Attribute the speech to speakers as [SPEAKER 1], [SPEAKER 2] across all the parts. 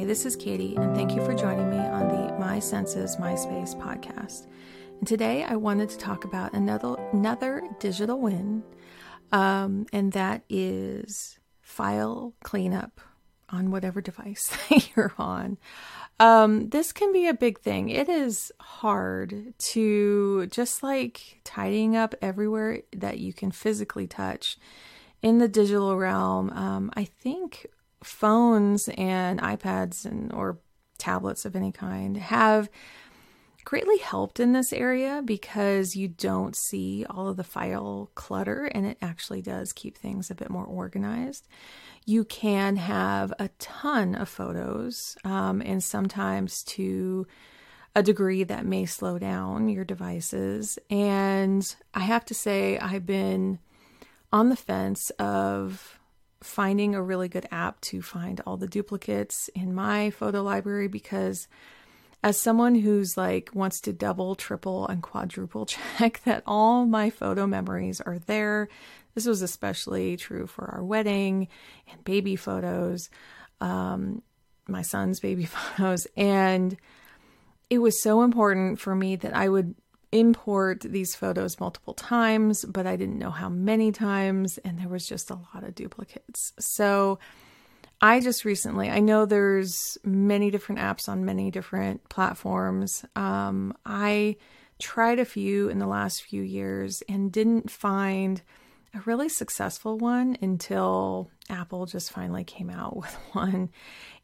[SPEAKER 1] Hi, this is Katie, and thank you for joining me on the My Senses MySpace podcast. And today I wanted to talk about another another digital win, um, and that is file cleanup on whatever device you're on. Um, this can be a big thing. It is hard to just like tidying up everywhere that you can physically touch in the digital realm. Um, I think phones and iPads and or tablets of any kind have greatly helped in this area because you don't see all of the file clutter and it actually does keep things a bit more organized. You can have a ton of photos um, and sometimes to a degree that may slow down your devices. And I have to say, I've been on the fence of finding a really good app to find all the duplicates in my photo library because as someone who's like wants to double, triple, and quadruple check that all my photo memories are there. This was especially true for our wedding and baby photos, um, my son's baby photos. And it was so important for me that I would import these photos multiple times, but I didn't know how many times, and there was just a lot of duplicates. So I just recently, I know there's many different apps on many different platforms. Um, I tried a few in the last few years and didn't find a really successful one until Apple just finally came out with one.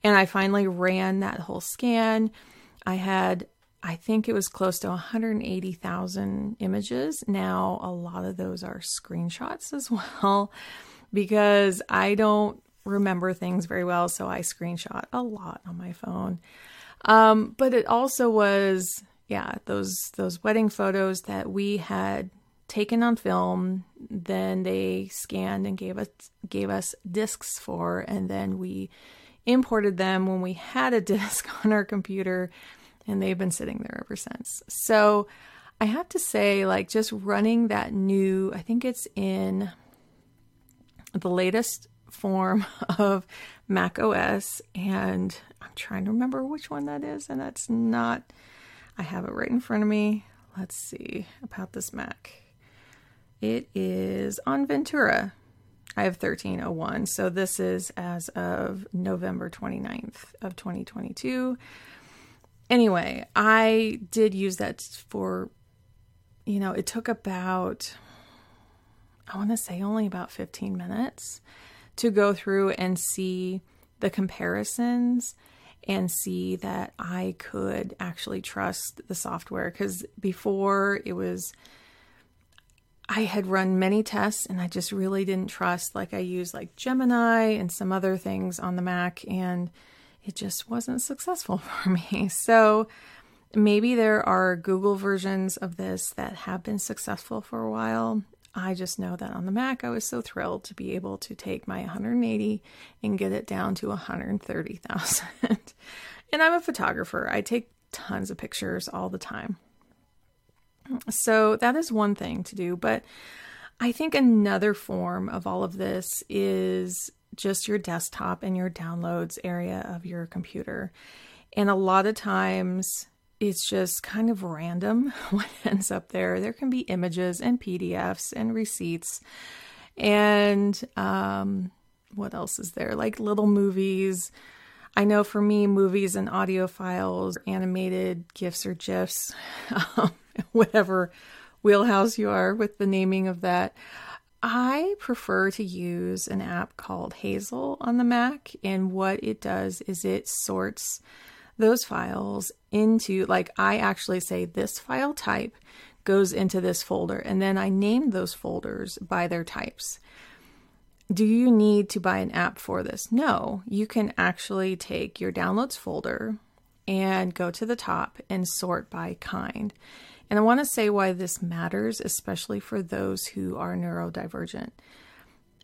[SPEAKER 1] And I finally ran that whole scan. I had I think it was close to 180,000 images. Now, a lot of those are screenshots as well because I don't remember things very well. So I screenshot a lot on my phone. Um, but it also was, yeah, those those wedding photos that we had taken on film. Then they scanned and gave us gave us discs for, and then we imported them when we had a disc on our computer and they've been sitting there ever since. So I have to say, like, just running that new, I think it's in the latest form of Mac OS, and I'm trying to remember which one that is, and that's not, I have it right in front of me. Let's see about this Mac. It is on Ventura. I have 1301. So this is as of November 29th of 2022 anyway, I did use that for, you know, it took about, I want to say only about 15 minutes to go through and see the comparisons and see that I could actually trust the software. Because before it was, I had run many tests and I just really didn't trust. Like I used like Gemini and some other things on the Mac and it just wasn't successful for me. So maybe there are Google versions of this that have been successful for a while. I just know that on the Mac, I was so thrilled to be able to take my 180 and get it down to 130,000. and I'm a photographer, I take tons of pictures all the time. So that is one thing to do. But I think another form of all of this is just your desktop and your downloads area of your computer. And a lot of times it's just kind of random what ends up there. There can be images and PDFs and receipts. And um, what else is there? Like little movies. I know for me, movies and audio files, animated GIFs or GIFs, um, whatever wheelhouse you are with the naming of that. I prefer to use an app called Hazel on the Mac, and what it does is it sorts those files into, like, I actually say this file type goes into this folder, and then I name those folders by their types. Do you need to buy an app for this? No, you can actually take your downloads folder and go to the top and sort by kind. And I want to say why this matters, especially for those who are neurodivergent.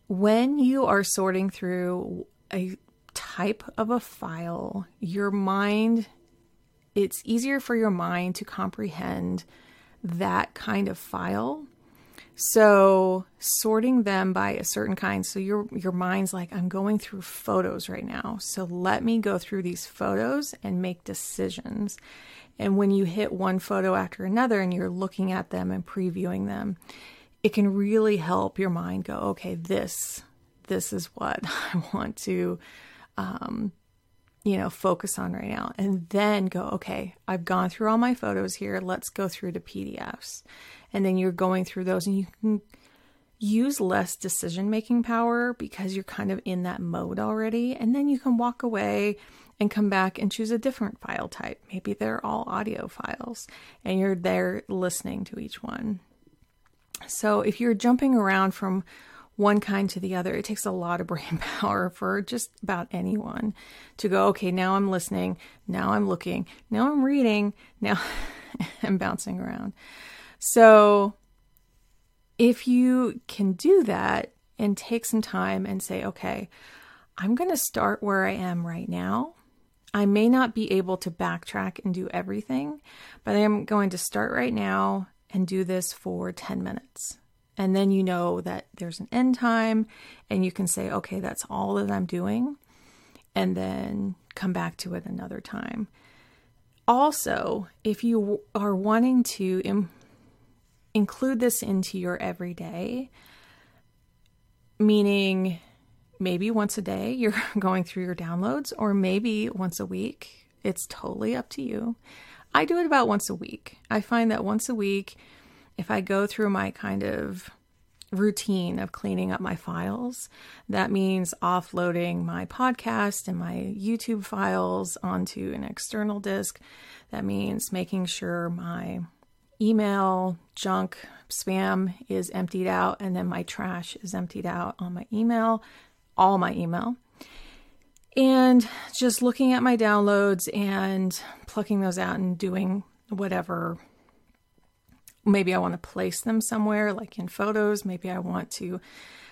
[SPEAKER 1] When you are sorting through a type of a file, your mind, it's easier for your mind to comprehend that kind of file. So sorting them by a certain kind. So your your mind's like, I'm going through photos right now. So let me go through these photos and make decisions. And when you hit one photo after another and you're looking at them and previewing them, it can really help your mind go, okay, this this is what I want to um, you know, focus on right now. And then go, okay, I've gone through all my photos here. Let's go through the PDFs and then you're going through those and you can use less decision making power because you're kind of in that mode already and then you can walk away and come back and choose a different file type. Maybe they're all audio files and you're there listening to each one. So if you're jumping around from one kind to the other it takes a lot of brain power for just about anyone to go okay now i'm listening now i'm looking now i'm reading now i'm bouncing around. So, if you can do that and take some time and say, okay, I'm going to start where I am right now. I may not be able to backtrack and do everything, but I am going to start right now and do this for 10 minutes. And then you know that there's an end time, and you can say, okay, that's all that I'm doing, and then come back to it another time. Also, if you are wanting to include this into your everyday, meaning maybe once a day you're going through your downloads, or maybe once a week. It's totally up to you. I do it about once a week. I find that once a week, if I go through my kind of routine of cleaning up my files, that means offloading my podcast and my YouTube files onto an external disk. That means making sure my email junk spam is emptied out and then my trash is emptied out on my email all my email. And just looking at my downloads and plucking those out and doing whatever. Maybe i want to place them somewhere like in photos. Maybe i want to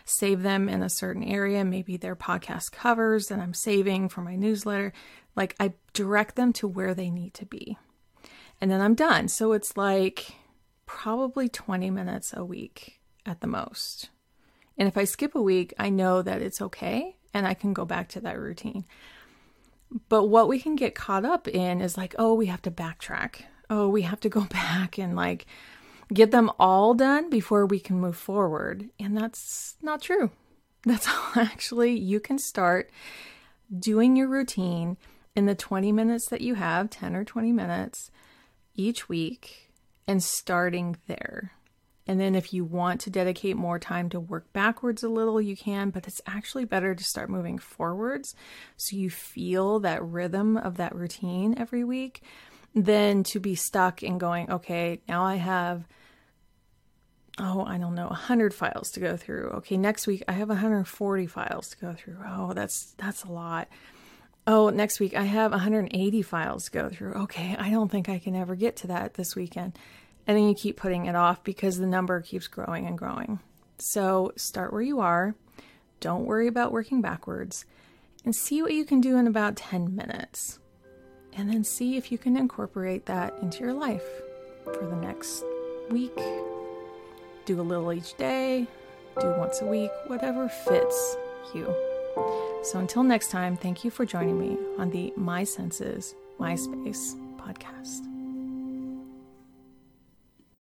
[SPEAKER 1] save them in a certain area. Maybe they're podcast covers that i'm saving for my newsletter. Like i direct them to where they need to be and then I'm done. So it's like probably 20 minutes a week at the most. And if I skip a week, I know that it's okay and I can go back to that routine. But what we can get caught up in is like, oh, we have to backtrack. Oh, we have to go back and like get them all done before we can move forward. And that's not true. That's all actually, you can start doing your routine in the 20 minutes that you have, 10 or 20 minutes, each week and starting there. And then if you want to dedicate more time to work backwards a little, you can, but it's actually better to start moving forwards so you feel that rhythm of that routine every week than to be stuck in going, okay, now I have oh, I don't know, 100 files to go through. Okay, next week I have 140 files to go through. Oh, that's that's a lot oh, next week I have 180 files to go through. Okay, I don't think I can ever get to that this weekend. And then you keep putting it off because the number keeps growing and growing. So start where you are. Don't worry about working backwards and see what you can do in about 10 minutes. And then see if you can incorporate that into your life for the next week. Do a little each day, do once a week, whatever fits you. So until next time, thank you for joining me on the My Senses, My Space podcast.